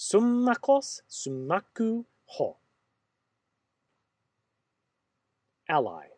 Summakos summaku ho. Ally.